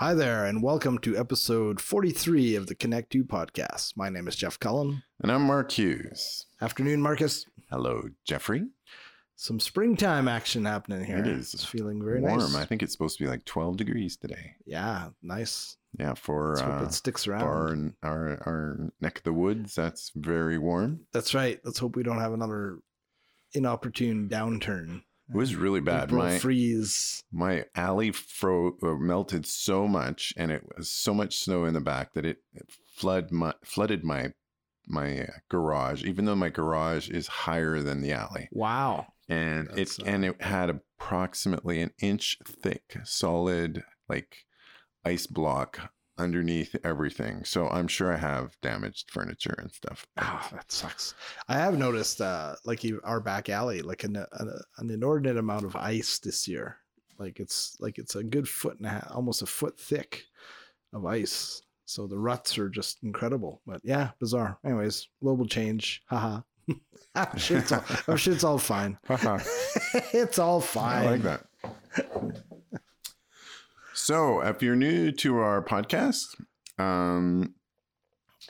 Hi there, and welcome to episode 43 of the Connect 2 podcast. My name is Jeff Cullen. And I'm Mark Hughes. Afternoon, Marcus. Hello, Jeffrey. Some springtime action happening here. It is It's feeling very Warm. nice. I think it's supposed to be like 12 degrees today. Yeah, nice. Yeah, for uh, it sticks around. our, our our neck of the woods, that's very warm. That's right. Let's hope we don't have another inopportune downturn. It was really bad. My freeze. my alley fro- uh, melted so much, and it was so much snow in the back that it, it flood my, flooded my my uh, garage. Even though my garage is higher than the alley, Wow. and That's, it uh, and it had approximately an inch thick solid like ice block underneath everything so i'm sure i have damaged furniture and stuff Oh, that sucks. I have noticed, uh, like you, our back alley, like an, an an inordinate amount of ice this year. Like it's like it's a good foot and a half, almost a foot thick of ice. So the ruts are just incredible. But yeah, bizarre. Anyways, global change. Haha. I'm sure all, I'm sure it's all fine. it's all fine. i like that so if you're new to our podcast um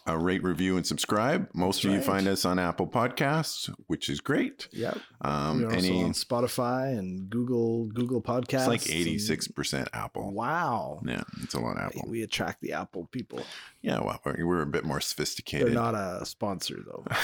uh, rate review and subscribe most That's of you right. find us on apple podcasts which is great Yep. um We're also any on Spotify and Google Google Podcasts. it's like 86% apple Wow. yeah it's a lot of apple We attract the Apple people. yeah well we're, a bit more sophisticated. They're not a sponsor though.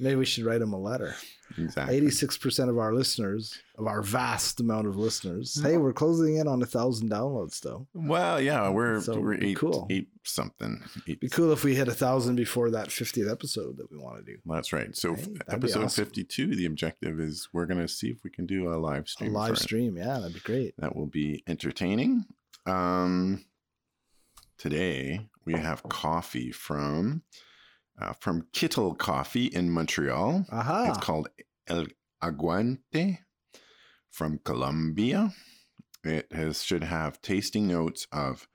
Maybe we should write him a letter. exactly Eighty-six percent of our listeners, of our vast amount of listeners, hey, we're closing in on a thousand downloads. Though, Well, yeah, we're So we're eight, cool. eight something. Eight, be cool if we hit a thousand before that fiftieth episode that we want to do. That's right. So Hey, f- that'd be episode awesome. fifty-two. The objective is we're gonna see if we can do a live A stream. live for it. stream, yeah, that'd be great. That will be entertaining. Um, today we have coffee from uh, from Kittle Coffee in Montreal. It's called El Aguante from Colombia. It has should have tasting notes of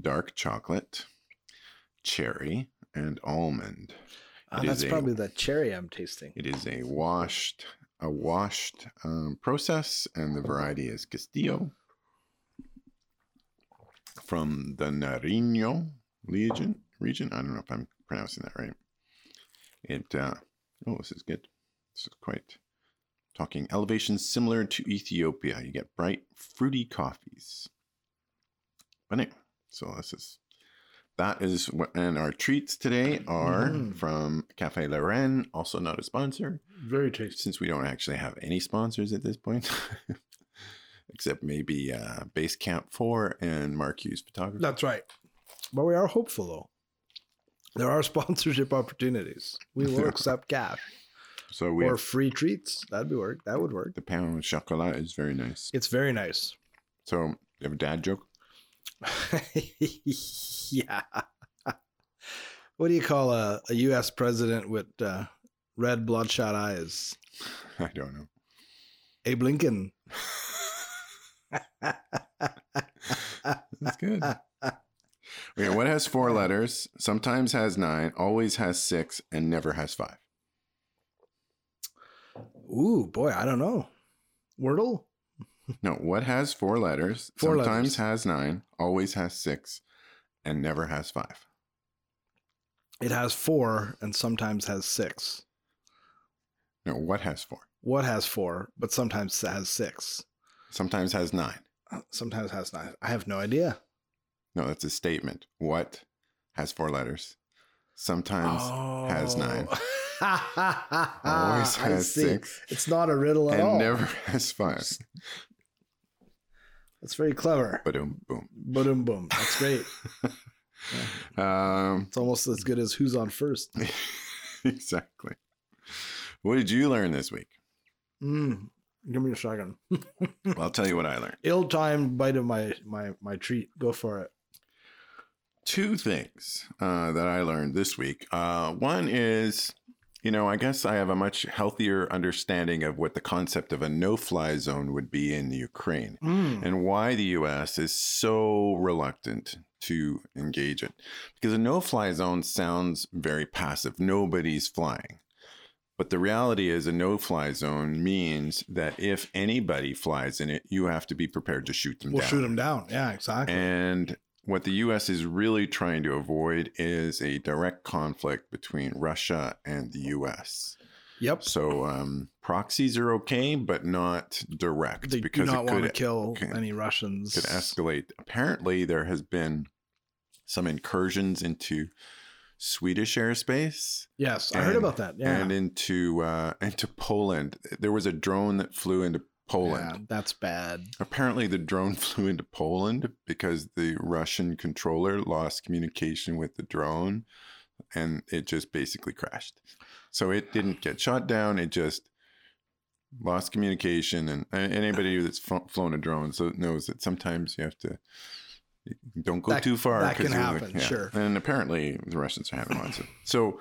dark chocolate, cherry, and almond. It that's is a- probably the cherry I'm tasting. It is a washed a washed um, process, and the variety is Castillo from the Nariño region. Region. I don't know if I'm pronouncing that right. It. Uh, oh, this is good. This is quite talking elevations similar to Ethiopia. You get bright, fruity coffees. But anyway, so this is that is what, and our treats today are Mhm. from Cafe Lorraine, also not a sponsor, Very tasty. since we don't actually have any sponsors at this point, except maybe uh, Base Camp Four and Mark Hughes Photography. That's right. But we are hopeful though. There are sponsorship opportunities. We will accept cash So we or have free treats. That'd be work. That would work. the pain au chocolat is very nice. It's very nice. So you have a dad joke? yeah. What do you call a, a U.S. president with uh, red bloodshot eyes? I don't know. Abe Lincoln. That's good. Okay, what has four letters, sometimes has nine, always has six, and never has five? Ooh, boy, I don't know. Wordle? No, what has four letters, Four sometimes letters. has nine, always has six, and never has five? It has four and sometimes has six. No, what has four? What has four, but sometimes has six? Sometimes has nine. Uh, Sometimes has nine. I have no idea. No, that's a statement. What has four letters, sometimes has nine. always has six, It's not a riddle at and all. never has five. That's very clever. Boom, boom. Boom, boom. That's great. Um, It's almost as good as who's on first. exactly. What did you learn this week? Mm, give me a second. Well, I'll tell you what I learned. Ill-timed bite of my my my treat. Go for it. Two things uh, that I learned this week. Uh, one is, you know, I guess I have a much healthier understanding of what the concept of a no fly zone would be in Ukraine Mm. and why the US is so reluctant to engage it. Because a no fly zone sounds very passive, nobody's flying. But the reality is, a no fly zone means that if anybody flies in it, you have to be prepared to shoot them We'll down. shoot them down. Yeah, exactly. And what the US is really trying to avoid is a direct conflict between Russia and the US. yep. So um, proxies are okay, but not direct They do because not it want to kill could- any Russians. could escalate. Apparently, there has been some incursions into Swedish airspace Yes, I heard about that. Yeah. and into uh, into Poland. There was a drone that flew into Poland. Yeah, that's bad. Apparently, the drone flew into Poland because the Russian controller lost communication with the drone and it just basically crashed. So it didn't get shot down. It just lost communication. And anybody that's fl- flown a drone so knows that sometimes you have to don't go That- too far. that can happen, sure. And apparently, the Russians are having lots of. So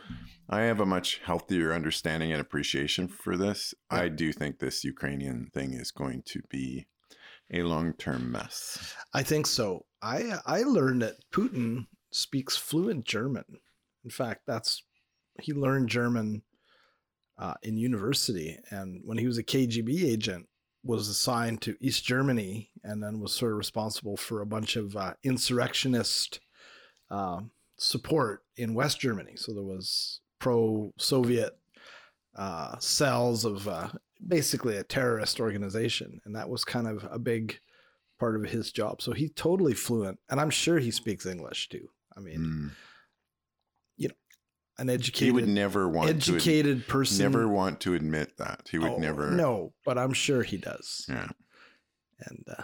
I have a much healthier understanding and appreciation for this. Yeah. I do think this Ukrainian thing is going to be a long term mess. I think so. I I learned that Putin speaks fluent German. In fact, that's he learned German uh, in university, and when he was a KGB agent, was assigned to East Germany, and then was sort of responsible for a bunch of uh, insurrectionist um support in West Germany. So there was pro-Soviet uh, cells of uh, basically a terrorist organization, and that was kind of a big part of his job. So he's totally fluent, and I'm sure he speaks English too. I mean, Mm. You know, an educated He would never want educated ad- person. never want to admit that. He would Oh, never. No, but I'm sure he does, Yeah. and uh,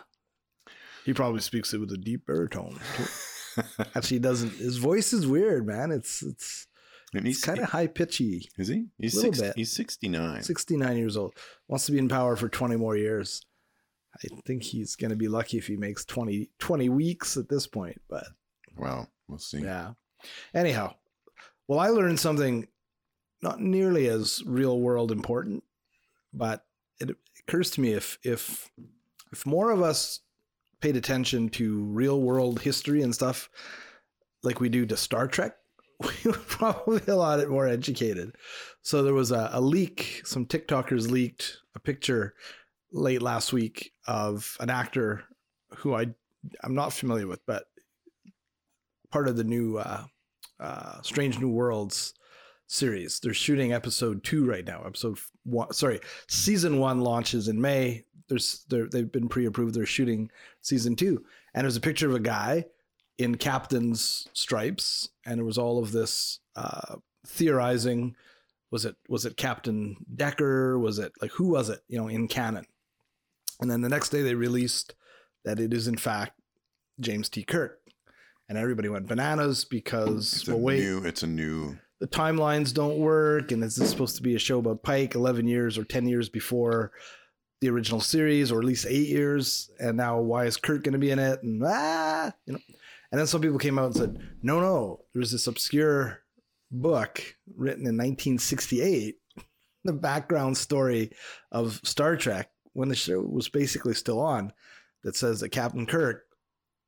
he probably speaks it with a deep baritone. too. Actually, he doesn't. His voice is weird, man. It's it's and he's kind of high pitchy. Is he? He's Little six, bit. He's sixty nine. 69 years old. Wants to be in power for 20 more years. I think he's going to be lucky if he makes 20, 20 weeks at this point. But Well, we'll see. yeah. Anyhow, well, I learned something not nearly as real world important, but it occurs to me if if if more of us paid attention to real world history and stuff like we do to Star Trek, we were probably a lot more educated. So there was a, a leak, some TikTokers leaked a picture late last week of an actor who I I'm not familiar with, but part of the new uh, uh, Strange New Worlds series. They're shooting episode two right now. Episode one, sorry, season one launches in May. There's they've been pre-approved. They're shooting season two, and there's a picture of a guy in captain's stripes, and it was all of this uh, theorizing. Was it was it Captain Decker? Was it like who was it? You know, in canon. And then the next day they released that it is in fact James T. Kirk, and everybody went bananas because It's a well, wait, new. It's a new. the timelines don't work and is this supposed to be a show about pike 11 years or 10 years before the original series or at least eight years and now why is Kirk going to be in it and ah you know and then some people came out and said no no there's this obscure book written in 1968 the background story of star trek when the show was basically still on that says that captain kirk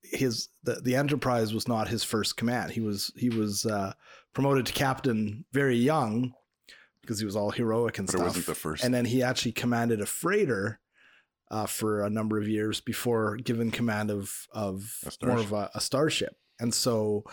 his the, the enterprise was not his first command he was he was uh promoted to captain very young because he was all heroic and But it stuff. wasn't the first. and then he actually commanded a freighter uh, for a number of years before given command of of more of a, a starship. And so,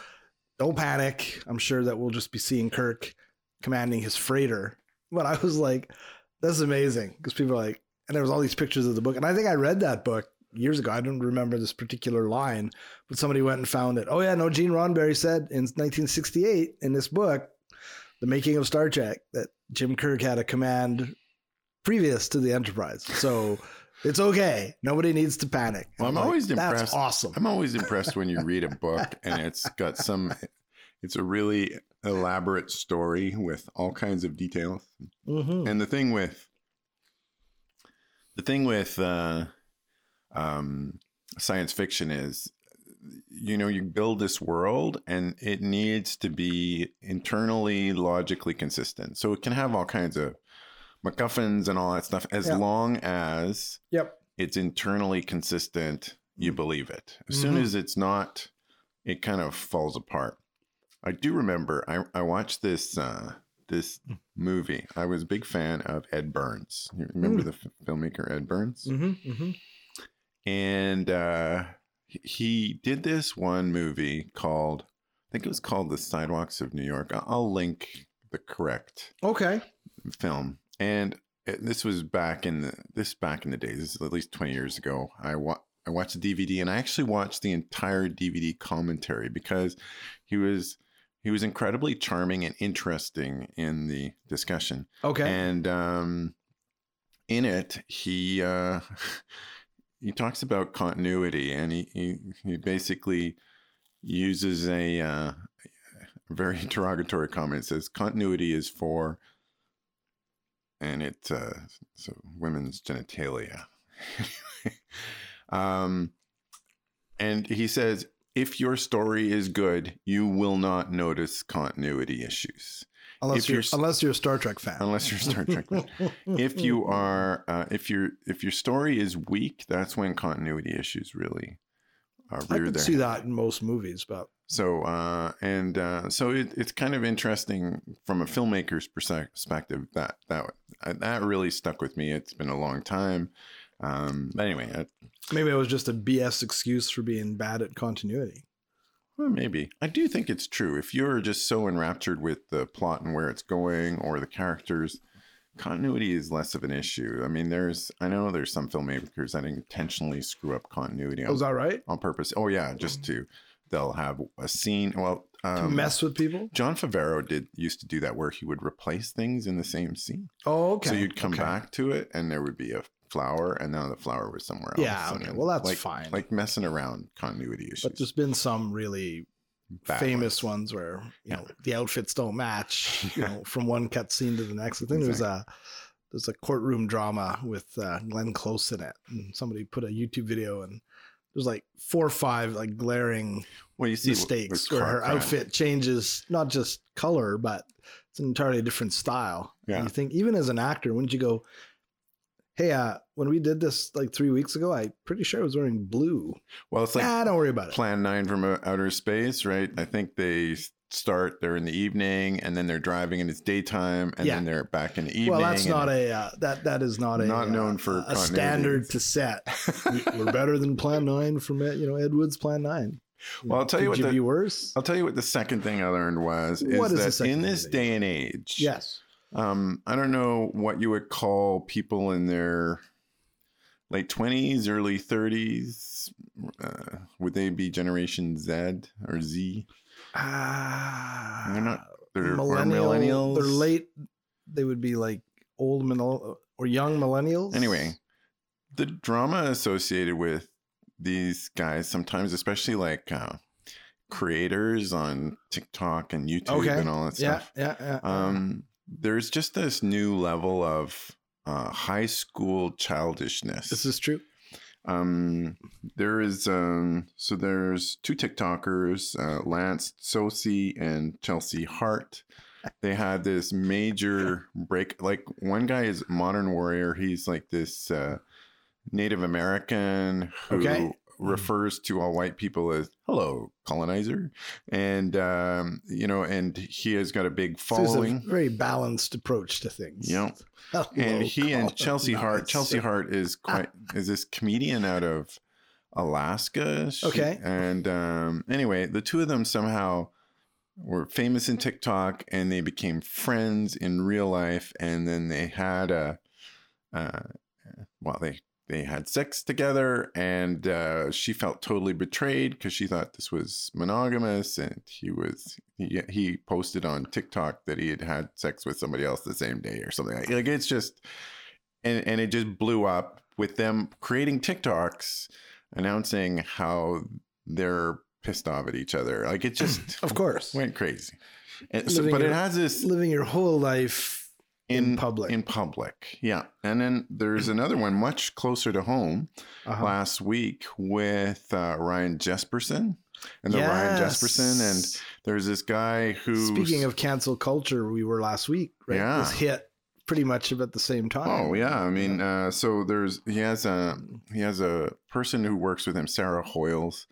don't panic. I'm sure that we'll just be seeing Kirk commanding his freighter. But I was like, that's amazing because people are like, and there was all these pictures of the book, and I think I read that book years ago. I don't remember this particular line, but somebody went and found it. Oh yeah, no, Gene Roddenberry said in 1968 in this book, The Making of Star Trek, that Jim Kirk had a command previous to the Enterprise. So it's okay. Nobody needs to panic. Well, I'm like, always impressed. That's awesome. I'm always impressed when you read a book and it's got some. It's a really elaborate story with all kinds of details. Mhm. And the thing with the thing with uh, um, science fiction is, you know, you build this world and it needs to be internally logically consistent. So it can have all kinds of MacGuffins and all that stuff as Yeah. long as Yep. it's internally consistent, you believe it. As soon Mhm. as it's not, it kind of falls apart. I do remember I, I watched this uh, this movie. I was a big fan of Ed Burns. You remember Mm. the f- filmmaker Ed Burns? Mm-hmm, mm-hmm. And uh, he- he did this one movie called, I think it was called The Sidewalks of New York. I'll link the correct Okay. film. And this was back in the this back in the days. This is at least twenty years ago. I wa- I watched the DVD and I actually watched the entire DVD commentary because he was he was incredibly charming and interesting in the discussion. Okay. And um, in it, he uh, he talks about continuity, and he he, he basically uses a uh, very derogatory comment. It says continuity is for, and it's uh, so women's genitalia. um, and he says if your story is good, you will not notice continuity issues unless you're, you're unless you're a Star Trek fan. unless you're a Star Trek fan. if you are uh, if your if your story is weak that's when continuity issues really uh, I rear can their see head. that in most movies, but so uh and uh so it, it's kind of interesting from a filmmaker's perspective that that uh, that really stuck with me it's been a long time um but anyway I, maybe it was just a BS excuse for being bad at continuity. well, maybe i do think it's true if you're just so enraptured with the plot and where it's going or the characters continuity is less of an issue i mean there's i know there's some filmmakers that intentionally screw up continuity Was on, that right? on purpose oh yeah just to they'll have a scene well To um, mess with people? Jon Favreau did used to do that where he would replace things in the same scene. Oh, okay. So you'd come okay. back to it and there would be a flower and now the flower was somewhere else. Yeah, okay. Well, that's like, fine. Like messing around continuity issues. But there's been some really Bad famous ones. ones where you Yeah. know the outfits don't match. You know, from one cut scene to the next. I think there's a there's a courtroom drama with uh, Glenn Close in it, and somebody put a YouTube video and there's like four or five like glaring Well, you see mistakes where her crash. outfit changes not just color, but it's an entirely different style. And Yeah. you think even as an actor, wouldn't you go, Hey, uh, when we did this like three weeks ago, I'm pretty sure I was wearing blue. Well, it's like nah, don't worry about it. Plan 9 from uh, outer space, right? I think they start they're in the evening and then they're driving and it's daytime and Yeah. then they're back in the evening. well, that's not a uh, that that is not a Not uh, known for a standard to set. We- We're better than Plan Nine from uh, you know Ed Wood's Plan Nine. Well, I'll tell you what you the- be worse. I'll tell you what the second thing I learned was is is that in this day and age, Yes. Um, I don't know what you would call people in their late twenties, early thirties. Uh, would they be Generation Z or Z? Ah, They're not- They're millennial, millennials. They're late. They would be like old millennial or young millennials. Anyway, the drama associated with these guys sometimes, especially like uh, creators on TikTok and YouTube Okay. and all that Yeah, stuff. yeah, yeah. Um, there's just this new level of uh, high school childishness. this is true. Um, there is um, so there's two TikTokers, uh, Lance Sosi and Chelsea Hart. They had this major break. Like one guy is Modern Warrior. He's like this uh, Native American who Okay. Refers to all white people as "Hello, colonizer," and um, you know, and he has got a big So following. a very balanced approach to things. Yep. Hello, and he and Chelsea Hart. Chelsea Hart is quite is this comedian out of Alaska. She- Okay. and um, anyway, the two of them somehow were famous in TikTok, and they became friends in real life, and then they had a, uh, well, they they had sex together, and uh, she felt totally betrayed because she thought this was monogamous, and he was he, he posted on TikTok that he had had sex with somebody else the same day or something like, like it's just and and it just blew up with them creating TikToks announcing how they're pissed off at each other. Like it just Of course. went crazy. And so, but it has this Living your whole life in public. In public, yeah. And then there's another one much closer to home Uh-huh. last week with uh, Ryan Jespersen and the Ryan Jespersen and there's this guy who Speaking of cancel culture, we were last week, right? Yeah. Was hit pretty much at the same time. Oh yeah, I mean, uh, so there's he has a he has a person who works with him, Sarah Hoyles,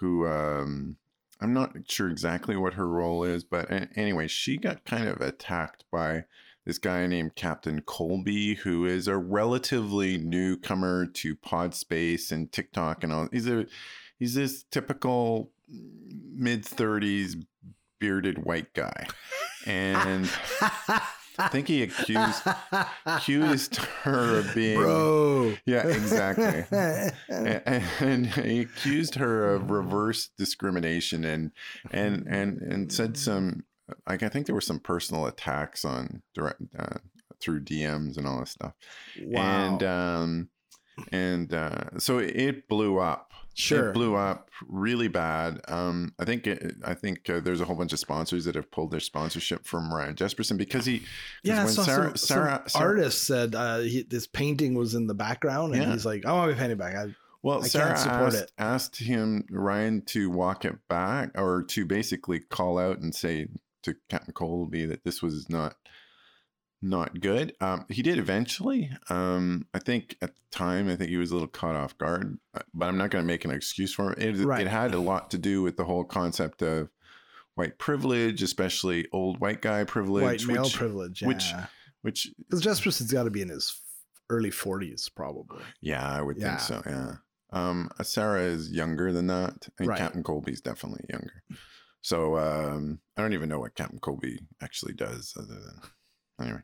who um, I'm not sure exactly what her role is, but anyway, she got kind of attacked by this guy named Captain Colby, who is a relatively newcomer to Podspace and TikTok and all. He's a he's this typical mid 30s bearded white guy, and I think he accused accused her of being Bro. yeah exactly and, and he accused her of reverse discrimination and and and and said some like I think there were some personal attacks on direct uh, through DMs and all this stuff wow. and um and uh so it blew up sure. it blew up really bad um I think it, I think uh, there's a whole bunch of sponsors that have pulled their sponsorship from Ryan Jespersen because he. yeah, when saw Sarah, Sarah, Sarah- artist said uh, he, this painting was in the background, and Yeah. he's like, "I want my painting back." I, Well, I Sarah asked, asked him Ryan to walk it back or to basically call out and say to Captain Colby that this was not not good. Um, he did eventually. Um, I think at the time, I think he was a little caught off guard, uh, but I'm not going to make an excuse for him. It, Right. it had a lot to do with the whole concept of white privilege, especially old white guy privilege, white male which, privilege, which- yeah. which, Because Jespersen's got to be in his early forties, probably. yeah, I would Yeah. think so. Yeah. Um, Sarah is younger than that, and Right. Captain Colby's definitely younger. So um, I don't even know what Captain Colby actually does, other than anyway.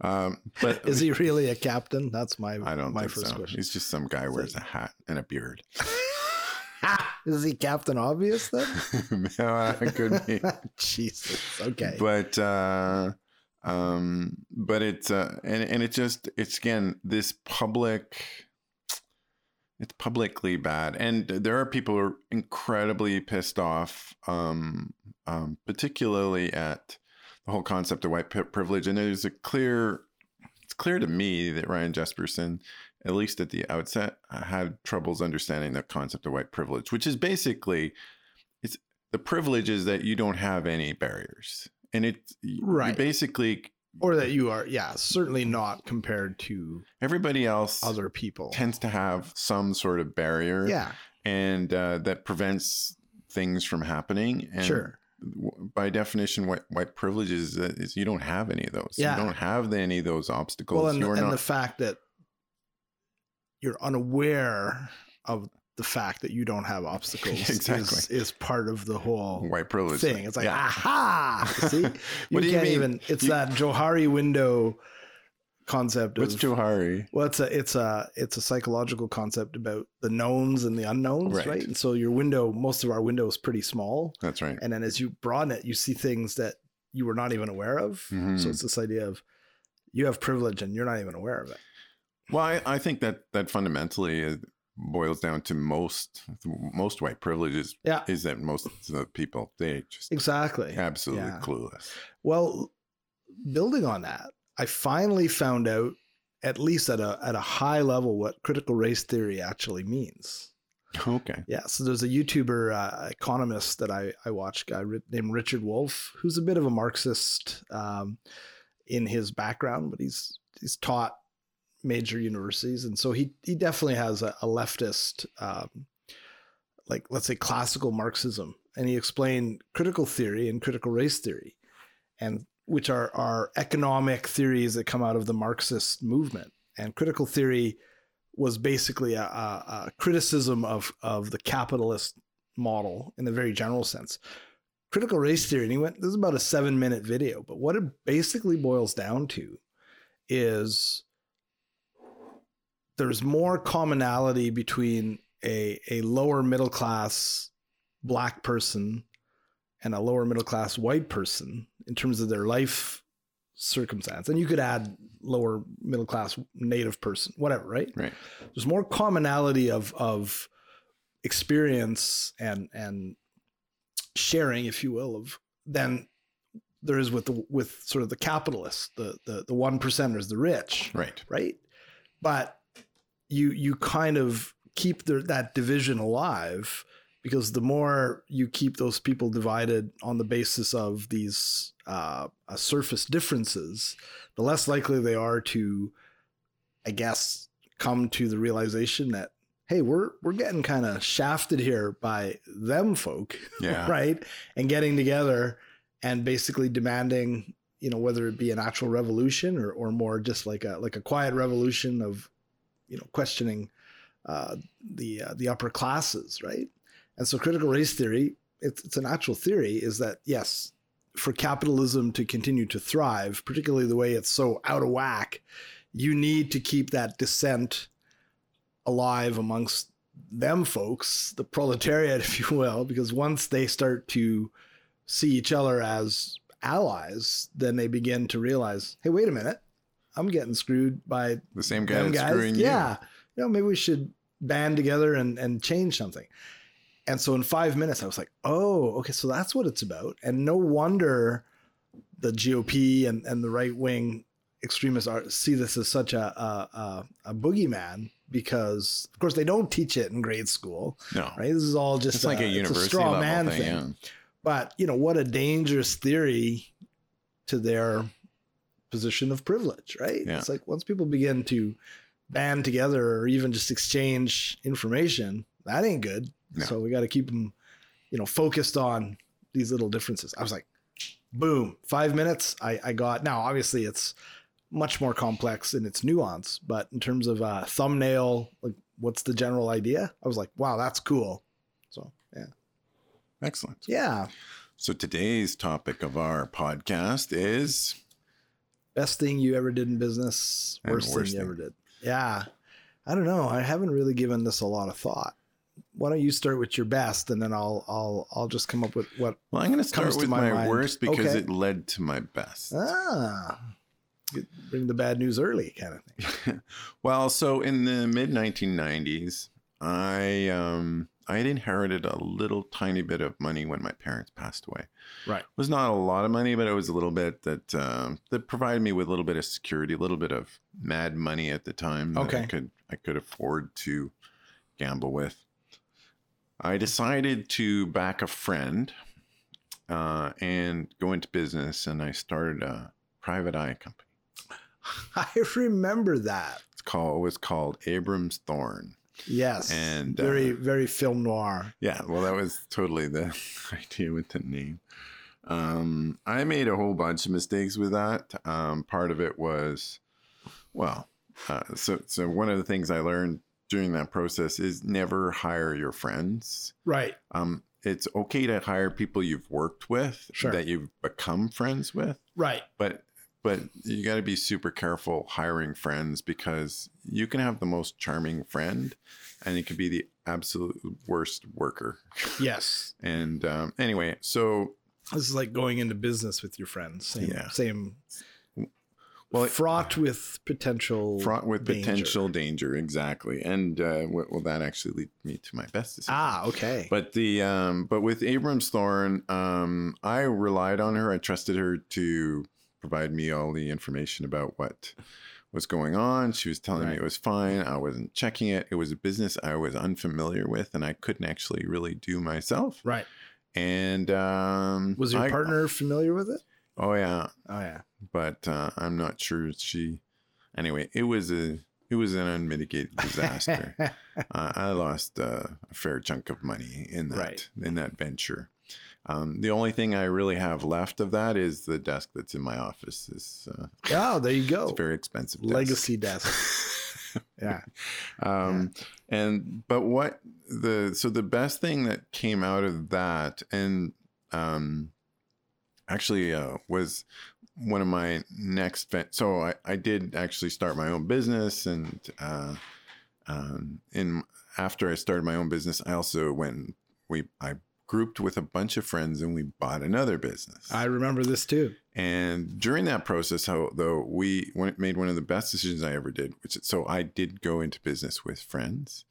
Um, but Is he really a captain? That's my I don't my think first so. question. He's just some guy who wears a hat and a beard. Is he Captain Obvious then? it could be. Jesus. Okay. but uh um but it's uh and and it just it's again this public it's publicly bad and there are people who are incredibly pissed off um um particularly at the whole concept of white privilege and there's a clear it's clear to me that Ryan Jespersen at least at the outset had troubles understanding the concept of white privilege which is basically it's the privilege is that you don't have any barriers and it you Right. basically or that you are, yeah, certainly not compared to everybody else other people. tends to have some sort of barrier Yeah, and uh, that prevents things from happening and sure. by definition white, white privilege is, uh, is you don't have any of those Yeah. you don't have any of those obstacles Well, and, you're and not the fact that you're unaware of the fact that you don't have obstacles Exactly. is, is part of the whole white privilege thing. It's like, Yeah. aha! See, you What do you can't mean? even. It's You- that Johari window concept. what's of, Johari Well, it's a it's a it's a psychological concept about the knowns and the unknowns, Right. right? And so your window, most of our window is pretty small, that's right and then as you broaden it, you see things that you were not even aware of. Mhm. So it's this idea of you have privilege and you're not even aware of it. Well, I, I think that that fundamentally uh, boils down to most most white privileges Yeah, is that most of the people they just exactly. absolutely Yeah. clueless. Well, building on that, I finally found out, at least at a at a high level, what critical race theory actually means. Okay. Yeah, so there's a YouTuber uh, economist that I I watch, guy named Richard Wolff, who's a bit of a Marxist um, in his background, but he's he's taught major universities, and so he he definitely has a, a leftist, um, like let's say classical Marxism, and he explained critical theory and critical race theory, and which are are economic theories that come out of the Marxist movement, and critical theory was basically a, a, a criticism of of the capitalist model in a very general sense. Critical race theory, and he went, this is about a seven minute video, but what it basically boils down to is there's more commonality between a, a lower middle class black person and a lower middle class white person in terms of their life circumstance. And you could add lower middle class native person, whatever, right? Right. There's more commonality of of experience and and sharing, if you will, of than there is with the with sort of the capitalists, the the the one percenters, the rich Right. right? But you you kind of keep the, that division alive because the more you keep those people divided on the basis of these uh, uh, surface differences, the less likely they are to, I guess, come to the realization that hey, we're we're getting kind of shafted here by them folk, Yeah. right? And getting together and basically demanding, you know, whether it be an actual revolution or or more just like a like a quiet revolution of, you know, questioning uh, the uh, the upper classes, right? And so critical race theory, it's it's an actual theory, is that yes, for capitalism to continue to thrive, particularly the way it's so out of whack, you need to keep that dissent alive amongst them folks, the proletariat, if you will, because once they start to see each other as allies, then they begin to realize, hey, wait a minute, I'm getting screwed by The same guy that's guys. screwing you. yeah, you know, maybe we should band together and and change something. And so in five minutes, I was like, oh, okay, so that's what it's about. And no wonder the GOP and, and the right wing extremists are see this as such a, a a a boogeyman because of course they don't teach it in grade school, No. right? This is all just It's like a university straw level man thing. thing. Yeah. But you know what a dangerous theory to their position of privilege, right? Yeah. It's like once people begin to band together or even just exchange information, that ain't good. No. So we got to keep them, you know, focused on these little differences. I was like, boom, five minutes. I, I got now. Obviously, it's much more complex in its nuance, but in terms of uh, thumbnail, like what's the general idea? I was like, wow, that's cool. So yeah, Excellent. yeah. So today's topic of our podcast is Best thing you ever did in business, worst, worst thing you ever did. Yeah. I don't know. I haven't really given this a lot of thought. Why don't you start with your best and then I'll I'll I'll just come up with what well, I'm going to start with my my, worst because Okay. it led to my best. ah bring the bad news early kind of thing. well, so in the mid 1990s, I um I had inherited a little tiny bit of money when my parents passed away. Right. It was not a lot of money, but it was a little bit that um, that provided me with a little bit of security, a little bit of mad money at the time that I could I could afford to gamble with. I decided to back a friend uh, and go into business, and I started a private eye company. I remember that. It's called it was called Abrams Thorn. Yes. And, very uh, very film noir. Yeah, well, that was totally the idea with the name. Um, I made a whole bunch of mistakes with that. Um, part of it was, well, uh, so so one of the things I learned during that process is never hire your friends. Right. Um, it's okay to hire people you've worked with Sure. that you've become friends with, Right. but but you got to be super careful hiring friends because you can have the most charming friend and you can be the absolute worst worker Yes. and um, anyway so This is like going into business with your friends. Same Yeah. same well fraught with potential fraught with danger. potential danger exactly and uh, well that actually lead me to my best decision. Ah, okay. but the um but with abrams thorn um i relied on her i trusted her to provide me all the information about what was going on she was telling me it was fine i wasn't checking it it was a business i was unfamiliar with and i couldn't actually really do myself right. and um Was your I- partner familiar with it? oh yeah Oh yeah. but uh, I'm not sure she. Anyway, it was a it was an unmitigated disaster. uh, I lost uh, a fair chunk of money in that Right. in that venture. Um, the only thing I really have left of that is the desk that's in my office. Is uh, oh, there you go. very expensive desk. Legacy desk. Yeah. um and but what the so the best thing that came out of that and um actually uh was one of my next so I, I did actually start my own business and uh um in after I started my own business I also went we I grouped with a bunch of friends and we bought another business I remember this too. and during that process, though we went, made one of the best decisions I ever did, which so I did go into business with friends,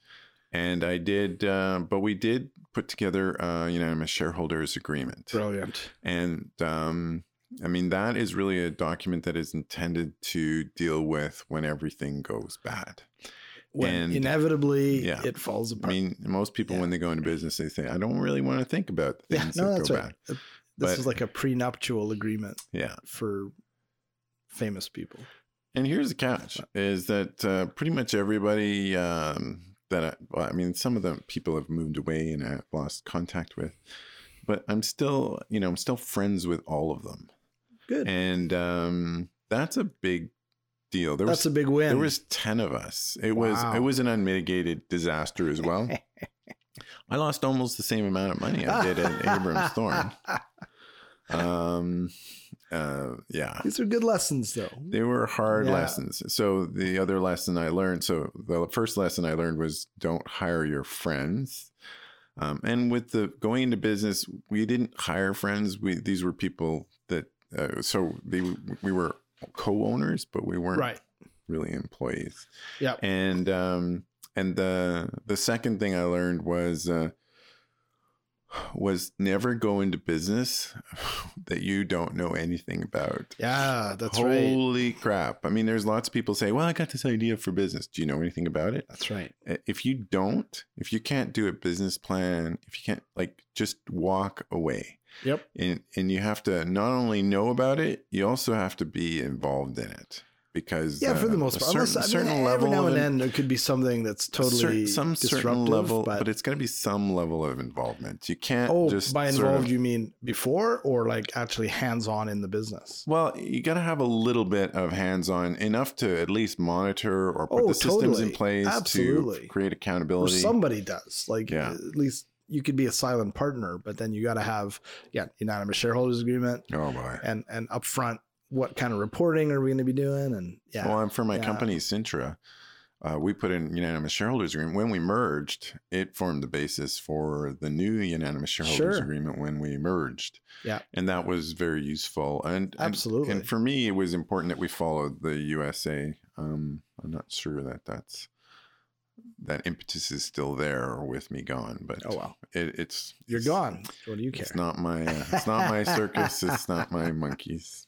and I did, uh, but we did put together a unanimous shareholders agreement, Brilliant. and um, I mean that is really a document that is intended to deal with when everything goes bad. When And- inevitably yeah. it falls apart. I mean, most people Yeah. when they go into business, they say, "I don't really want to think about the yeah, things no, that that's go right. bad." This But- is like a prenuptial agreement Yeah. for famous people. And here's the catch: is that uh, pretty much everybody um, that I, well, I mean, some of the people have moved away and I've lost contact with, but I'm still, you know, I'm still friends with all of them, Good. and um, that's a big deal. There That's was a big win. there was ten of us. It was it was an unmitigated disaster as well. I lost almost the same amount of money I did at Abrams Thorn. Um, uh, yeah. These are good lessons, though. They were hard Yeah. lessons. So the other lesson I learned, so the first lesson I learned was don't hire your friends. Um, and with the going into business, we didn't hire friends. We these were people that uh, so they we were co-owners, but we weren't Right. really employees. Yeah. And um, and the the second thing I learned was uh, was never go into business that you don't know anything about. Yeah, that's right. Holy crap. I mean, there's lots of people say, well, I got this idea for business. Do you know anything about it? That's right. If you don't, if you can't do a business plan, if you can't, like, just walk away. Yep. And, and you have to not only know about it, you also have to be involved in it because Yeah, for uh, the most a part. certain, Unless, I mean, certain every level now of and then there could be something that's totally some certain level, but, but, it's got to be some level of involvement. You can't oh, just by involved of- you mean before or like actually hands-on in the business? Well, you got to have a little bit of hands-on, enough to at least monitor or put Oh, the systems in place Absolutely. to create Or accountability. somebody does. Like Yeah. at least you could be a silent partner, but then you got to have yeah unanimous shareholders agreement oh boy! and and upfront what kind of reporting are we going to be doing and yeah Well, and for my Yeah. company, Sintra, uh, we put in unanimous shareholders agreement. When we merged, it formed the basis for the new unanimous shareholders Sure. agreement when we merged. Yeah. and that was very useful. And and- Absolutely. and for me, it was important that we followed the USA. Um, I'm not sure that that's that impetus is still there or with me gone, but oh well it, it's you're it's- gone what do you care It's not my uh, it's not my circus. It's not my monkeys.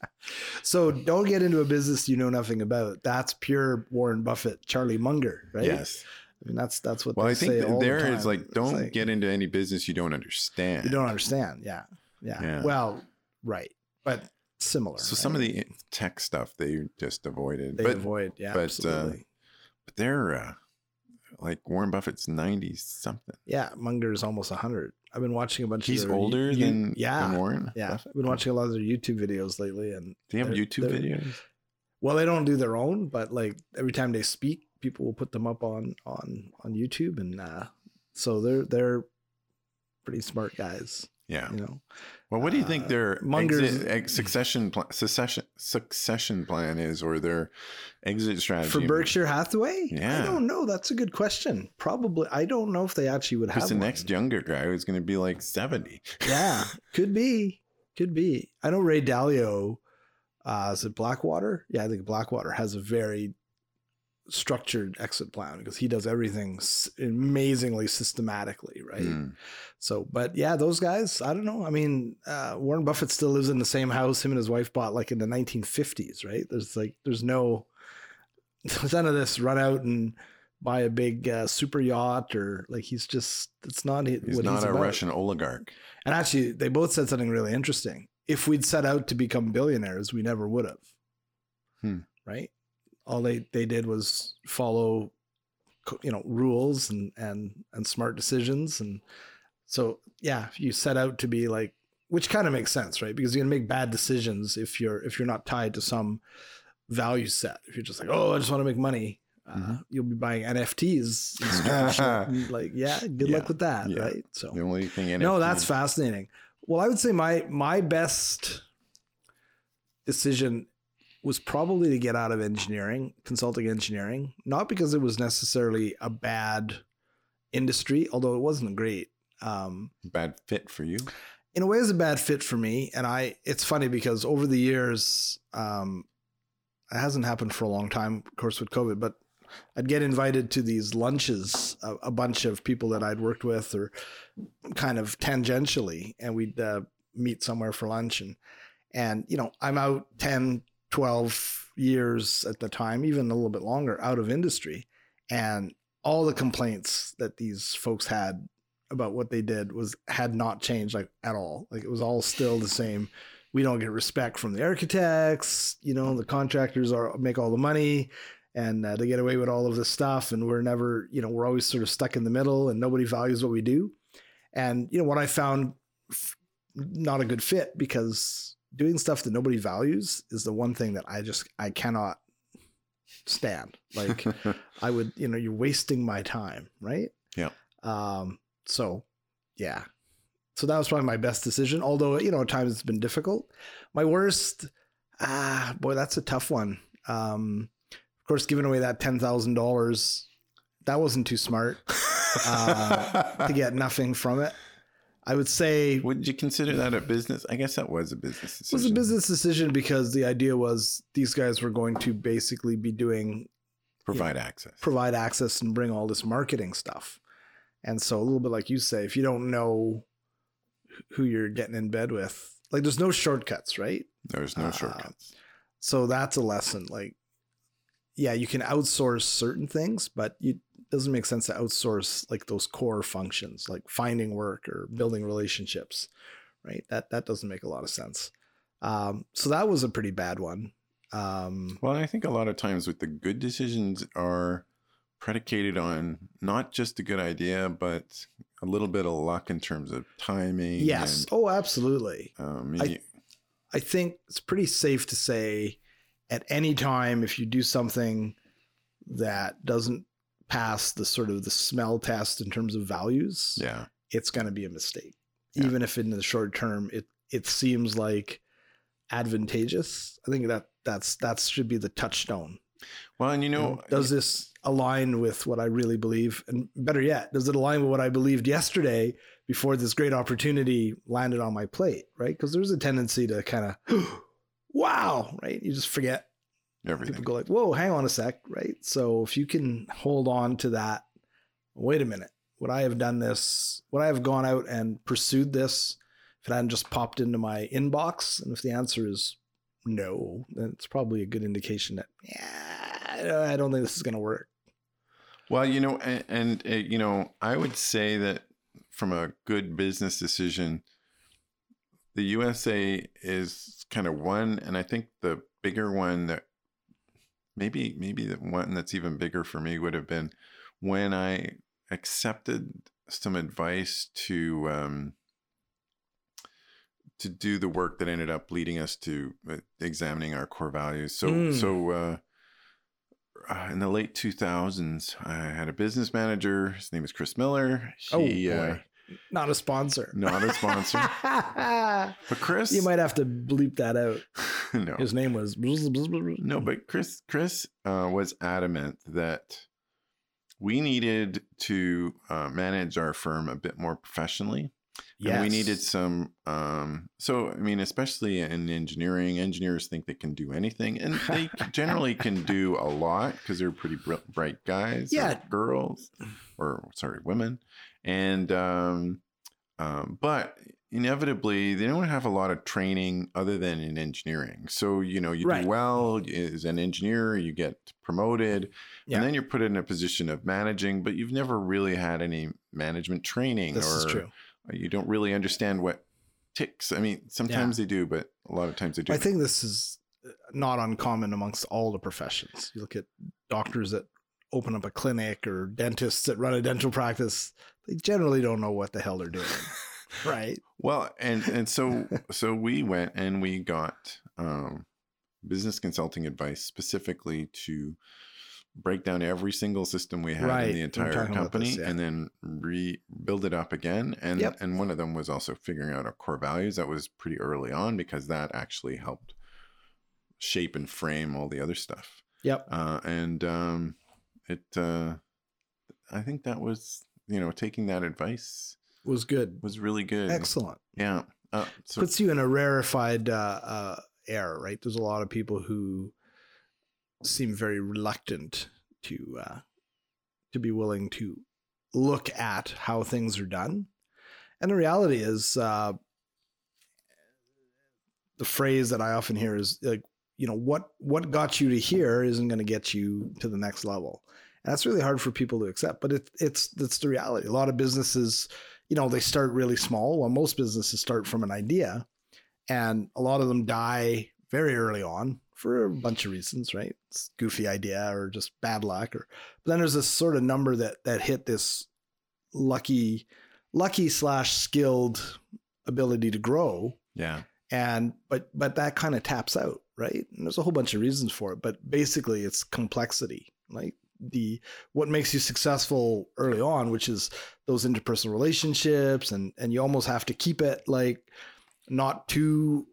so don't get into a business you know nothing about that's pure warren buffett charlie munger right Yes. i mean that's that's what Well, I think the there time. is like don't like, get into any business you don't understand. you don't understand yeah yeah, Yeah. well right but similar So some of the tech stuff they just avoided, they but avoid yeah but, uh, absolutely but they're uh, like Warren Buffett's ninety something. yeah munger's almost 100 i've been watching a bunch He's of their older you- than yeah than Warren. yeah Buffett? i've been watching a lot of their youtube videos lately and Do you have YouTube videos? Well, they don't do their own, but like every time they speak, people will put them up on on on YouTube, and uh, so they're they're pretty smart guys, Yeah. you know. Well, what do you think Uh, their Munger's- exit, ex- succession plan, succession succession plan is, or their exit strategy For Berkshire Hathaway, Yeah. I don't know. That's a good question. Probably, I don't know if they actually would have the one. next younger guy who's going to be like seventy. yeah, could be, could be. I know Ray Dalio. Uh, is it Blackwater? Yeah, I think Blackwater has a very structured exit plan because he does everything amazingly systematically, right? Hmm. So, but yeah, those guys, I don't know. I mean, uh, Warren Buffett still lives in the same house him and his wife bought like in the 1950s, right? There's like, there's no, there's none of this run out and buy a big uh, super yacht or like he's just, it's not He's what not he's a about. Russian oligarch. And actually, they both said something really interesting. If we'd set out to become billionaires, we never would have. Hmm. Right? All they, they did was follow, you know, rules and and and smart decisions. And so, yeah, you set out to be like, which kind of makes sense, right? Because you're gonna make bad decisions if you're if you're not tied to some value set. If you're just like, oh, I just want to make money. Uh, Mhm. You'll be buying NFTs. and stupid shit. And, like, yeah, good Yeah. luck with that, Yeah. right? So The only thing in no, that's fascinating. Well, I would say my my best decision was probably to get out of engineering, consulting engineering, not because it was necessarily a bad industry, although it wasn't great. Um, bad fit for you. in a way, it was a bad fit for me, and I. It's funny because over the years, um, it hasn't happened for a long time, of course, with COVID, but I'd get invited to these lunches, a, a bunch of people that I'd worked with, or kind of tangentially, and we'd uh, meet somewhere for lunch, and and you know, I'm out 10, 12 years at the time, even a little bit longer, out of industry, and all the complaints that these folks had about what they did was had not changed like at all. Like it was all still the same. We don't get respect from the architects, you know, the contractors are make all the money and uh, they get away with all of this stuff and we're never you know we're always sort of stuck in the middle and nobody values what we do and you know what i found f- not a good fit because doing stuff that nobody values is the one thing that i just i cannot stand. Like i would you know you're wasting my time right? Yeah. um so yeah. So that was probably my best decision although you know at times it's been difficult. My worst ah boy that's a tough one. Um of course giving away that $10000 that wasn't too smart uh, to get nothing from it i would say Would you consider that a business? I guess that was a business it decision. was a business decision because the idea was these guys were going to basically be doing Provide access. provide access and bring all this marketing stuff. And so a little bit like you say, if you don't know who you're getting in bed with, like there's no shortcuts, right? There's no uh, shortcuts. So that's a lesson. Like, yeah, you can outsource certain things, but it doesn't make sense to outsource like those core functions, like finding work or building relationships, right? That that doesn't make a lot of sense. Um, so that was a pretty bad one. Um, Well, I think a lot of times with the good decisions are predicated on not just a good idea, but a little bit of luck in terms of timing. yes. Oh, absolutely. Um, I- I think it's pretty safe to say at any time if you do something that doesn't pass the sort of the smell test in terms of values, yeah. it's going to be a mistake. Yeah. Even if in the short term it it seems like advantageous. I think that that's that should be the touchstone. Well, and you You know, know, does this align with what I really believe? And better yet, does it align with what I believed yesterday before this great opportunity landed on my plate? Right? Because there's a tendency to kind of, wow, right? You just forget. Everything. People go like, whoa, hang on a sec, right? So if you can hold on to that, wait a minute, would I have done this? Would I have gone out and pursued this if it hadn't just popped into my inbox? And if the answer is no, then it's probably a good indication that, yeah, I don't think this is going to work. Well, you know, and, and uh, you know, I would say that from a good business decision, the USA is kind of one, and I think the bigger one that maybe maybe the one that's even bigger for me would have been when I accepted some advice to um, to do the work that ended up leading us to uh, examining our core values. So Mm. so. Uh, uh, in the late 2000s, I had a business manager. His name is Chris Miller. He, oh, boy. uh, Not a sponsor. not a sponsor, but Chris. you might have to bleep that out. no, His name was. no, but Chris, Chris uh, was adamant that we needed to uh, manage our firm a bit more professionally. And we needed some. Um, so, I mean, especially in engineering, engineers think they can do anything, and they generally can do a lot because they're pretty br- bright guys, Yeah. girls, or sorry, women, and um, um, but inevitably they don't have a lot of training other than in engineering. So, you know, you Right. do well as an engineer, you get promoted, Yeah. and then you're put in a position of managing, but you've never really had any management training This or is true. you don't really understand what ticks. I mean, sometimes they do, but a lot of times they do. I think this is uh, not uncommon amongst all the professions. You look at doctors that open up a clinic or dentists that run a dental practice, they generally don't know what the hell they're doing. right. well, and and so so we went and we got um, business consulting advice specifically to break down every single system we had Right. in the entire company this, yeah. and then rebuild it up again. And Yep. and one of them was also figuring out our core values. That was pretty early on because that actually helped shape and frame all the other stuff. Yep. uh, and um, it uh, i think that was you know taking that advice Was good. was really good Excellent. yeah uh, so Puts you in a rarefied uh, uh, air, right? There's a lot of people who seem very reluctant to uh, to be willing to look at how things are done. And the reality is, uh, the phrase that I often hear is like, you know, what what got you to here isn't going to get you to the next level. And that's really hard for people to accept, but it, it's that's the reality. A lot of businesses, you know, they start really small. Well, most businesses start from an idea, and a lot of them die very early on, for a bunch of reasons, right? It's a goofy idea or just bad luck, or but then there's this sort of number that that hit this lucky, lucky slash skilled ability to grow, Yeah. and but but that kind of taps out, right? And there's a whole bunch of reasons for it, but basically it's complexity, like the what makes you successful early on, which is those interpersonal relationships, and and you almost have to keep it like not too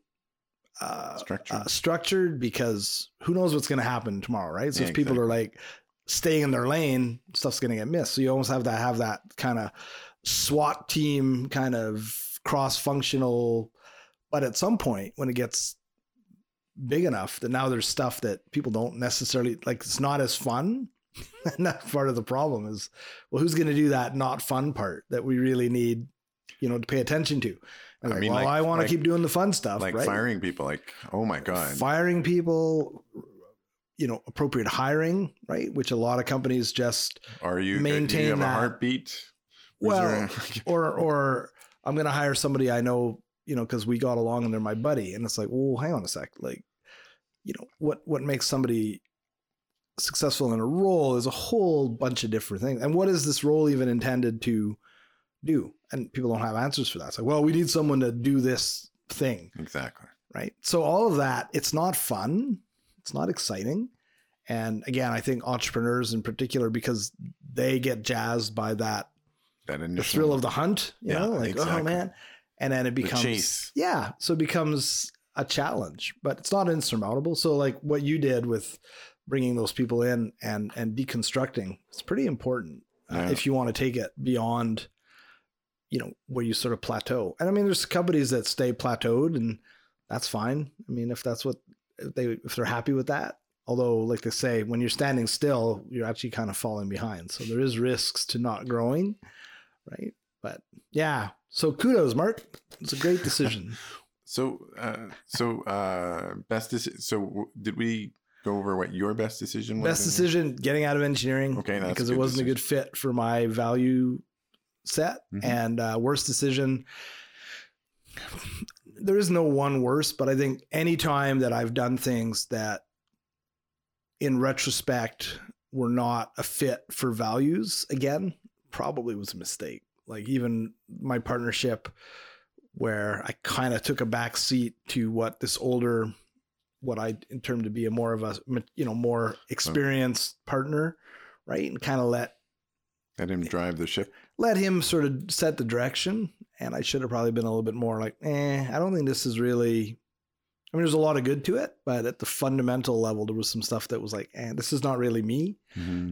uh, Structured. uh, structured because who knows what's going to happen tomorrow, right? So Yeah, if people are like staying in their lane, stuff's going to get missed. So you almost have to have that kind of SWAT team kind of cross functional. But at some point, when it gets big enough that now there's stuff that people don't necessarily like, it's not as fun. and that's part of the problem is, well, who's going to do that not fun part that we really need, you know, to pay attention to? And I like, mean, well, like- I want to like- keep doing the fun stuff, like right? firing people. Like, oh my god. firing people you know appropriate hiring right which a lot of companies just Are you? maintain you have that- a heartbeat? Was well a- or or i'm going to hire somebody i know you know because we got along and they're my buddy and it's like well hang on a sec like you know what what makes somebody successful in a role is a whole bunch of different things and what is this role even intended to do and people don't have answers for that it's like well we need someone to do this thing exactly. right? So all of that, it's not fun, it's not exciting. And again, I think entrepreneurs in particular, because they get jazzed by that That the thrill of the hunt, you Yeah, know, like oh man, and then it the becomes chase. yeah, so it becomes a challenge, but it's not insurmountable. So like what you did with bringing those people in and and deconstructing, it's pretty important uh, if you want to take it beyond, you know, where you sort of plateau. And I mean, there's companies that stay plateaued, and that's fine. I mean, if that's what if they if they're happy with that. Although, like they say, when you're standing still, you're actually kind of falling behind. So there is risks to not growing, right? But yeah, so kudos, Mark. It's a great decision. So, uh, so uh, best. Deci- so, w- did we go over what your best decision was? Best decision getting out of engineering Okay, because it wasn't a good fit for my value set. Mhm. And uh, worst decision, there is no one worse, but I think any time that I've done things that, in retrospect, were not a fit for values, again, probably was a mistake. Like even my partnership, where I kind of took a back seat to what this older, what I in term to be a more of a you know more experienced partner, right, and kind of let Let him drive the ship. let him sort of set the direction. And I should have probably been a little bit more like, eh, I don't think this is really. I mean, there's a lot of good to it, but at the fundamental level, there was some stuff that was like, eh, this is not really me.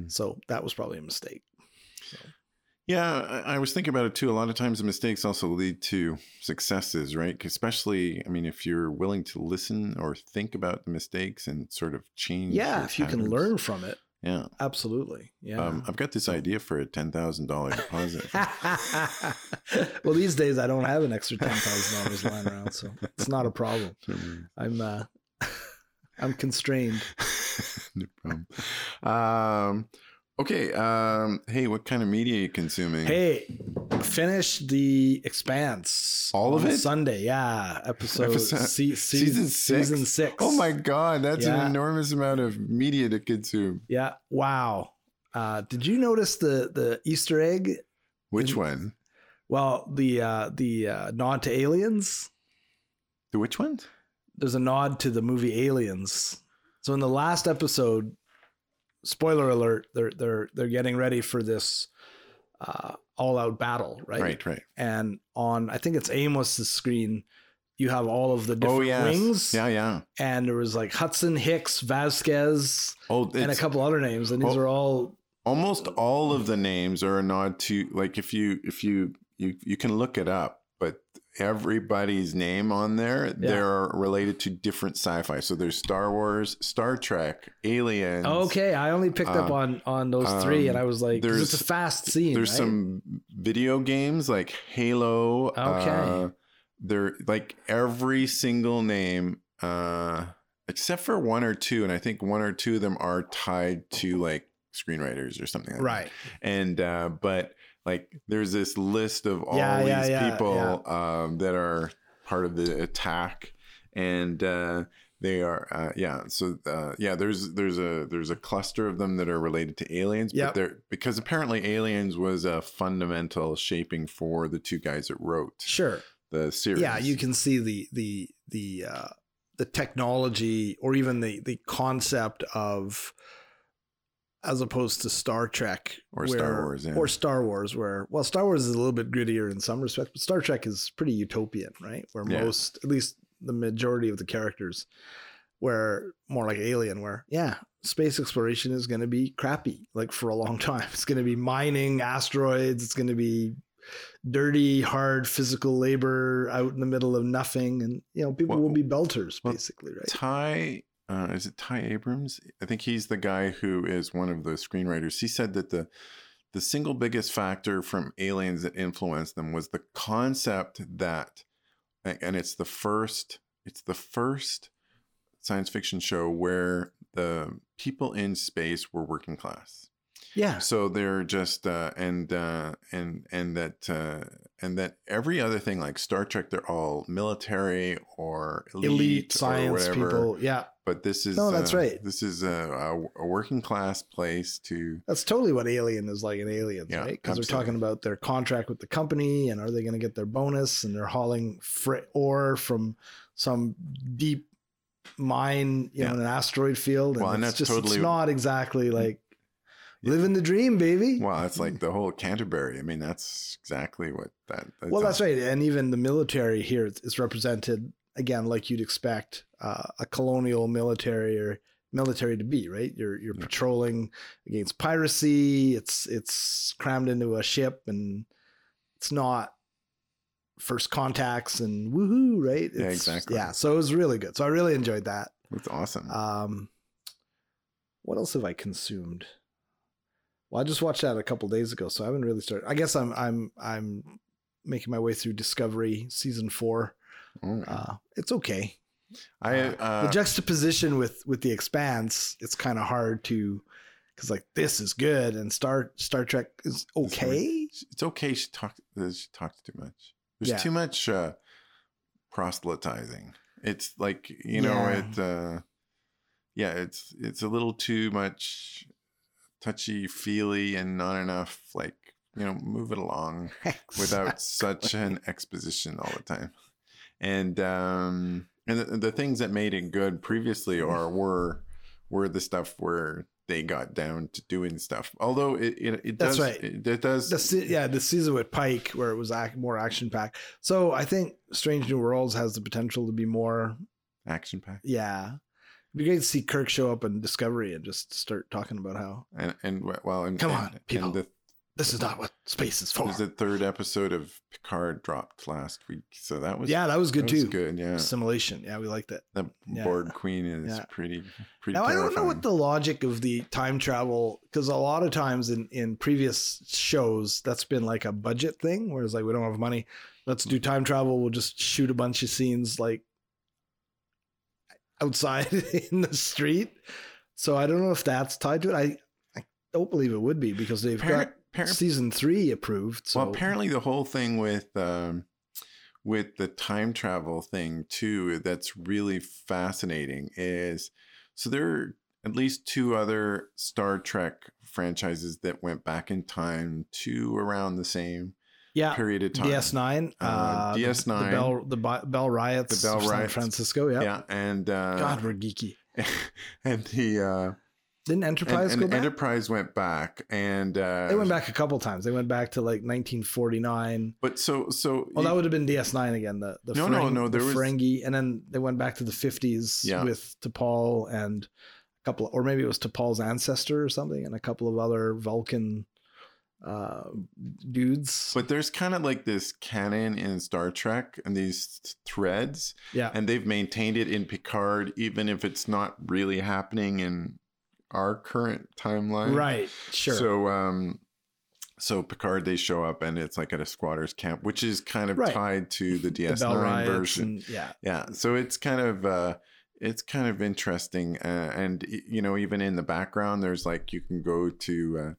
So that was probably a mistake. Yeah, I, I was thinking about it too. A lot of times, the mistakes also lead to successes, right? Especially, I mean, if you're willing to listen or think about the mistakes and sort of change. Yeah, if you can learn from it, Yeah. absolutely. Yeah. Um, I've got this idea for a ten thousand dollar deposit. well, these days I don't have an extra ten thousand dollars lying around, so it's not a problem. I'm uh, I'm constrained. no problem. Um, okay. Um, hey, what kind of media are you consuming? Hey, finish the Expanse. All of it? Sunday, yeah. Episode, Episode- se- season season six? Season six. Oh my God, that's Yeah. an enormous amount of media to consume. Yeah. Wow. Uh, did you notice the the Easter egg? Which In- one? Well, the uh, the uh, nod to aliens. The which one? There's a nod to the movie Aliens. So in the last episode, spoiler alert, they're they're they're getting ready for this uh, all out battle, right? Right, right. And on I think it's Amos's screen, you have all of the different oh yeah, wings. yeah, yeah. And there was like Hudson, Hicks, Vasquez, Oh, and a couple other names, and these Oh. are all almost all of the names are a nod to like if you if you you you can look it up, everybody's name on there they're related to different sci-fi. So there's Star Wars, Star Trek, Aliens. okay. I only picked up Uh, on on those three, and um, I was like, there's- it's a fast scene. There's right? some video games like Halo. Okay. Uh, they're like every single name, uh, except for one or two, and I think one or two of them are tied to like screenwriters or something like that. right. And uh, but like there's this list of all Yeah, these yeah, yeah, people um, that are part of the attack, and uh, They are, uh, yeah. So, uh, yeah, there's there's a there's a cluster of them that are related to aliens, Yep. but they're because apparently aliens was a fundamental shaping for the two guys that wrote Sure. the series. Yeah, you can see the the the uh, the technology or even the the concept of as opposed to Star Trek Or Star Wars, yeah. or Star Wars, where well, Star Wars is a little bit grittier in some respects, but Star Trek is pretty utopian, right? Where Yeah. most, at least the majority of the characters, where more like Alien, where yeah, space exploration is going to be crappy, like for a long time. It's going to be mining asteroids. It's going to be dirty, hard physical labor out in the middle of nothing, and you know people Well- will be belters, well, basically, right? Ty, uh, is it Ty Abrams? I think he's the guy who is one of the screenwriters. He said that the the single biggest factor from aliens that influenced them was the concept that, and it's the first, it's the first science fiction show where the people in space were working class. Yeah, So they're just uh, and uh, and and that uh, and that every other thing like Star Trek, they're all military or elite, elite or science whatever. people. Yeah, But this is No, that's uh, right. This is a, a, working class place to That's totally what Alien is like in Aliens, Yeah, right? Because they're talking about their contract with the company and are they going to get their bonus and they're hauling fr- ore from some deep mine, you know, in an asteroid field. And Well, and it's that's just, totally- it's not exactly like Yeah. living the dream, baby. well, it's like the whole Canterbury. I mean, that's exactly what that. That's well, that's all- right. And even the military here is represented again, like you'd expect uh, a colonial military or military to be, right? You're you're Yeah. patrolling against piracy. It's it's crammed into a ship, and it's not first contacts and woohoo, right? Yeah, exactly. Yeah, so it was really good. So I really enjoyed that. That's awesome. Um, what else have I consumed? Well, I just watched that a couple days ago, so I haven't really started. I guess I'm I'm I'm making my way through Discovery season four. Oh, Uh, it's okay. I uh, uh, the juxtaposition with with the Expanse, it's kind of hard to because like this is good and Star Star Trek is okay. it's okay. She talks. She talks too much. There's Yeah. too much uh, proselytizing. It's like you know Yeah. it. Uh, yeah, it's it's a little too much touchy feely and not enough like you know move it along without such an exposition all the time. And um and the, the things that made it good previously are were were the stuff where they got down to doing stuff. Although it it, it That's does right. it, it does the yeah the season with Pike where it was more action packed. So I think Strange New Worlds has the potential to be more action packed. yeah. It'd be great to see Kirk show up in Discovery and just start talking about how And and well and Come and- on, people. And the, this is not what space is for. there's the third episode of Picard dropped last week, so that was yeah, that was good that was too. Good, yeah. Assimilation. Yeah, we liked it. The Yeah. Borg Queen is Yeah. pretty pretty. Now I don't know what the logic of the time travel because a lot of times in in previous shows that's been like a budget thing, whereas like we don't have money, let's do mm-hmm. time travel. We'll just shoot a bunch of scenes like outside in the street. So I don't know if that's tied to it. I I don't believe it would be because they've Appar- appar- season three approved. So Well, apparently the whole thing with um, with the time travel thing too, that's really fascinating. Is so there are at least two other Star Trek franchises that went back in time to around the same yeah. period of time. DS9, Uh, uh, DS9. the, Bell, the Bi- Bell riots, The Bell of San riots. Francisco. Yeah, Yeah, and uh, God, we're geeky. and the uh, Didn't Enterprise and go back? Enterprise went back, and uh, They went back a couple times. They went back to like 1949. But so so Well, that would have been DS9 again. The the No, no, no, the there was- Ferengi, and then they went back to the 50s Yeah. with T'Pol and a couple, or maybe it was T'Pol's ancestor or something, and a couple of other Vulcan uh, dudes. But there's kind of like this canon in Star Trek and these th- threads, yeah, and they've maintained it in Picard, even if it's not really happening in our current timeline. right, sure. So, um, so Picard, they show up and it's like at a squatters camp, which is kind of Right. tied to the the DS9 riots version. and- yeah, Yeah, so it's kind of uh, it's kind of interesting, uh, and you know, even in the background, there's like you can go to uh,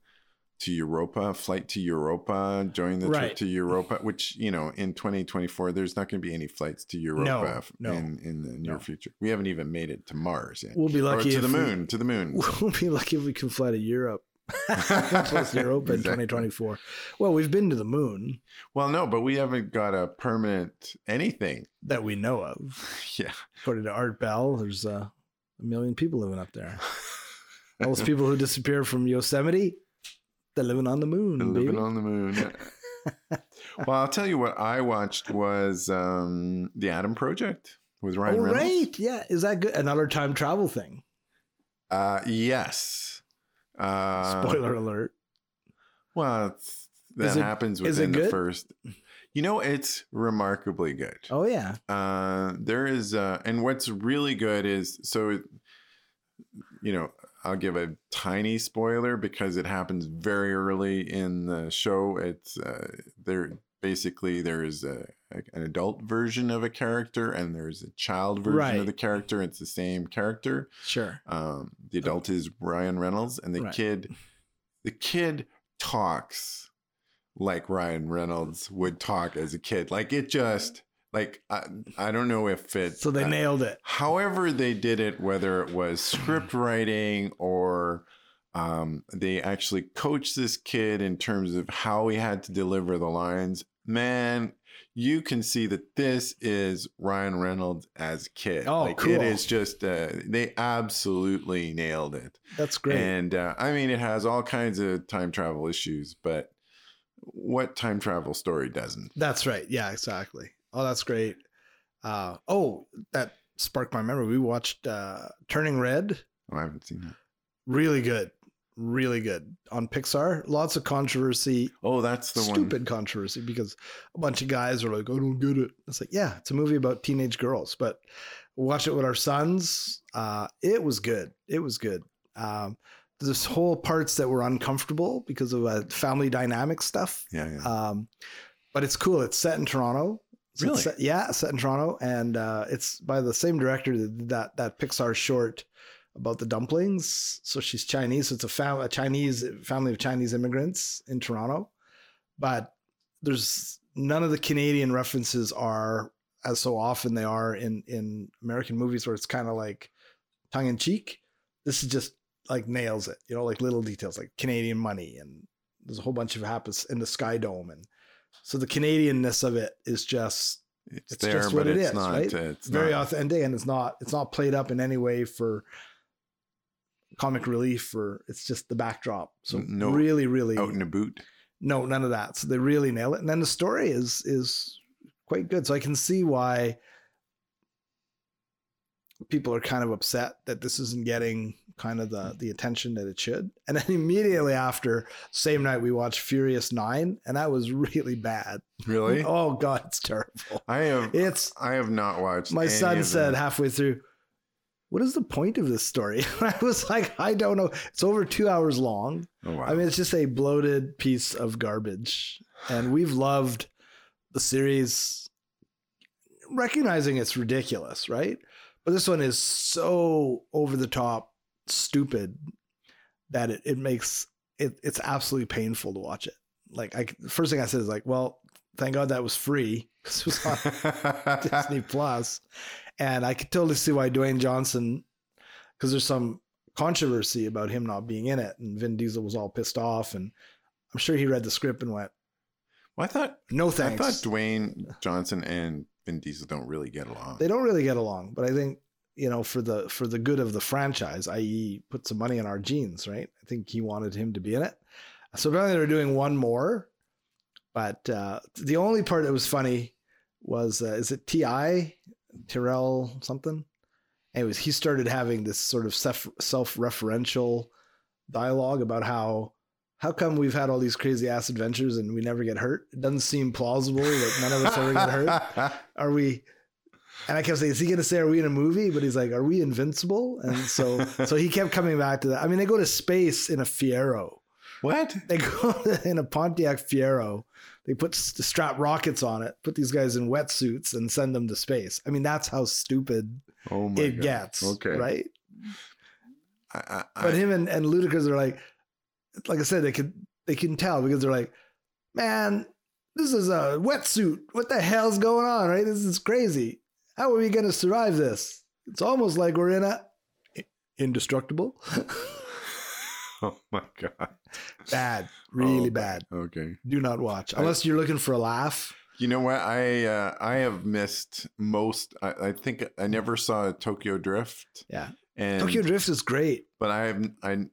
to Europa, flight to Europa, join the Right. trip to Europa, which, you know, in 2024, there's not going to be any flights to Europa f- no, in, in the near no. future. We haven't even made it to Mars yet. We'll be or lucky to if the we- moon, to the moon. We'll be lucky if we can fly to Europe. Plus Europa in Exactly. 2024. Well, we've been to the moon Well, no, but we haven't got a permanent anything. that we know of. Yeah. According to Art Bell, there's uh, a million people living up there. All those people who disappeared from Yosemite, they're living on the moon, baby. living on the moon. well, I'll tell you what I watched was um, the Adam Project with Ryan oh, Reynolds. right. Yeah. Is that good? Another time travel thing. Uh, yes. Uh, Spoiler alert. Well, it's, that it- happens within the first. You know, it's remarkably good. Oh, yeah. Uh, there is, uh, and what's really good is so, you know, I'll give a tiny spoiler because it happens very early in the show. It's uh, there. Basically, there is a, a- an adult version of a character and there's a child version Right. of the character. It's the same character. Sure. Um, the adult is Ryan Reynolds, and the Right. kid, the kid talks like Ryan Reynolds would talk as a kid. Like it just like I, I don't know if it. So they uh, nailed it. However, they did it, whether it was script writing or um, they actually coached this kid in terms of how he had to deliver the lines. Man, you can see that this is Ryan Reynolds as a kid. Oh, like cool. it is just uh, they absolutely nailed it. That's great. And uh, I mean, it has all kinds of time travel issues, but what time travel story doesn't? That's right. Yeah, exactly. Oh, that's great. Uh, oh, that sparked my memory. We watched uh, Turning Red. Oh, I haven't seen that. Really good. Really good on Pixar. Lots of controversy. Oh, that's the one. stupid controversy because a bunch of guys are like, I don't get it. It's like, yeah, it's a movie about teenage girls, but watch it with our sons. Uh, it was good. It was good. Um, there's whole parts that were uncomfortable because of uh, family dynamic stuff. Yeah, yeah. Um, but it's cool. It's set in Toronto. So Really? set- yeah, set in Toronto, and uh, it's by the same director that that that Pixar short about the dumplings. So she's Chinese. So it's a, fam- a Chinese family of Chinese immigrants in Toronto, but there's none of the Canadian references are as so often they are in in American movies where it's kind of like tongue in cheek. This is just like nails it, you know, like little details like Canadian money and there's a whole bunch of happens in the Sky Dome and so the Canadianness of it is just It's, it's there, just but what it is, not. right? uh, It's very not, authentic and it's not it's not played up in any way for comic relief or it's just the backdrop. So No really, really out in a boot. no, none of that. So they really nail it. And then the story is is quite good. So I can see why people are kind of upset that this isn't getting kind of the mm. the attention that it should. And then immediately after, same night we watched Furious Nine, and that was really bad. Really? Oh god, it's terrible. I have. It's I have not watched. my son said halfway through, What is the point of this story? I was like, I don't know. It's over two hours long. Oh wow. I mean, it's just a bloated piece of garbage. And we've loved the series, recognizing it's ridiculous, right? But this one is so over the top stupid that it, it makes it it's absolutely painful to watch it. Like I first thing I said is like, well, thank God that was free because it was on Disney And I could totally see why Dwayne Johnson, because there's some controversy about him not being in it, and Vin Diesel was all pissed off, and I'm sure he read the script and went, well, I thought "No thanks. I thought Dwayne Johnson and Vin Diesel don't really get along. they don't really get along, but I think you know for the for the good of the franchise, i.e., put some money in our jeans, right? I think he wanted him to be in it. So apparently they're doing one more, but uh, the only part that was funny was uh, is it Ti Tyrell something? Anyways, he started having this sort of self self-referential dialogue about how how come we've had all these crazy ass adventures and we never get hurt? It doesn't seem plausible that none of us ever get hurt. Are we? And I kept saying, is he going to say, "Are we in a movie?" But he's like, "Are we invincible?" And so, so he kept coming back to that. I mean, they go to space in a Fiero. what? They go in a Pontiac Fiero. They put strap rockets on it, put these guys in wetsuits, and send them to space. I mean, that's how stupid Oh my it God. gets. Okay. right? I, I, But him and and Ludacris are like, like I said, they could they can tell because they're like, man, this is a wetsuit. What the hell's going on? Right? This is crazy. How are we going to survive this? It's almost like we're in a indestructible. Oh my god. bad, really Oh, bad. Okay. Do not watch unless you're looking for a laugh. You know what? I uh, I have missed most. I, I think I never saw Tokyo Drift. Yeah. And Tokyo Drift is great. but I have I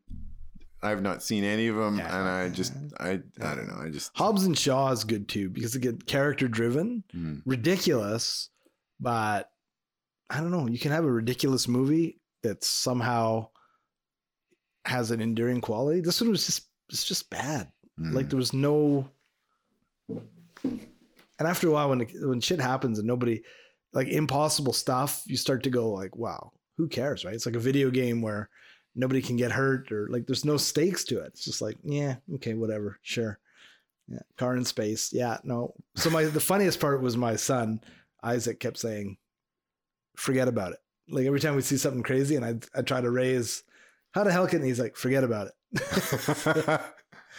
I have not seen any of them, Yeah. and I just I I don't know. I just Hobbs and Shaw is good too because again, character driven, Mm. ridiculous, but I don't know. You can have a ridiculous movie that somehow has an enduring quality. This one was just it's just bad. Mm. Like there was no. And after a while, when when shit happens and nobody, like impossible stuff, you start to go like, "Wow, who cares?" Right? It's like a video game where nobody can get hurt or like there's no stakes to it. It's just like, yeah, okay, whatever, sure. Yeah, car in space. Yeah, no. So my the funniest part was my son Isaac kept saying, "Forget about it." Like every time we see something crazy, and I I try to raise, how the hell can he's like, "Forget about it."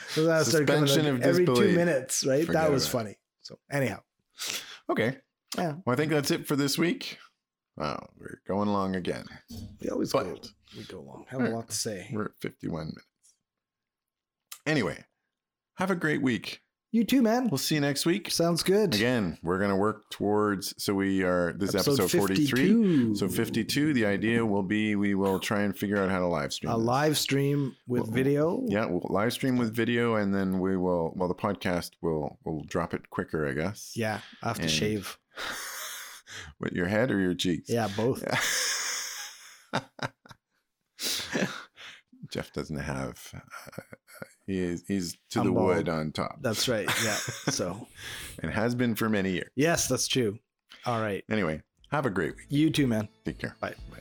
So that Suspension like of every two minutes, right? Forget that was funny. So anyhow, okay. Yeah. Well, I think that's it for this week. Wow, we're going along again. we always But- go we go long. Have a lot to say. We're at 51 minutes. Anyway, have a great week. You too, man. We'll see you next week. Sounds good. Again, we're going to work towards, so we are, this is episode, 43. 52. So 52, the idea will be we will try and figure out how to live stream. A this. live stream with Well, video. Yeah, we'll live stream with video and then we will, well, the podcast will, will drop it quicker, I guess. Yeah. I have to And- shave. With your head or your cheeks? Yeah, both. Yeah. Jeff doesn't have. Uh, he is, he's to I'm the bald. wood on top, That's right. Yeah. So and has been for many years. yes, that's true. All right. Anyway, have a great week. You too, man. Take care. Bye. Bye.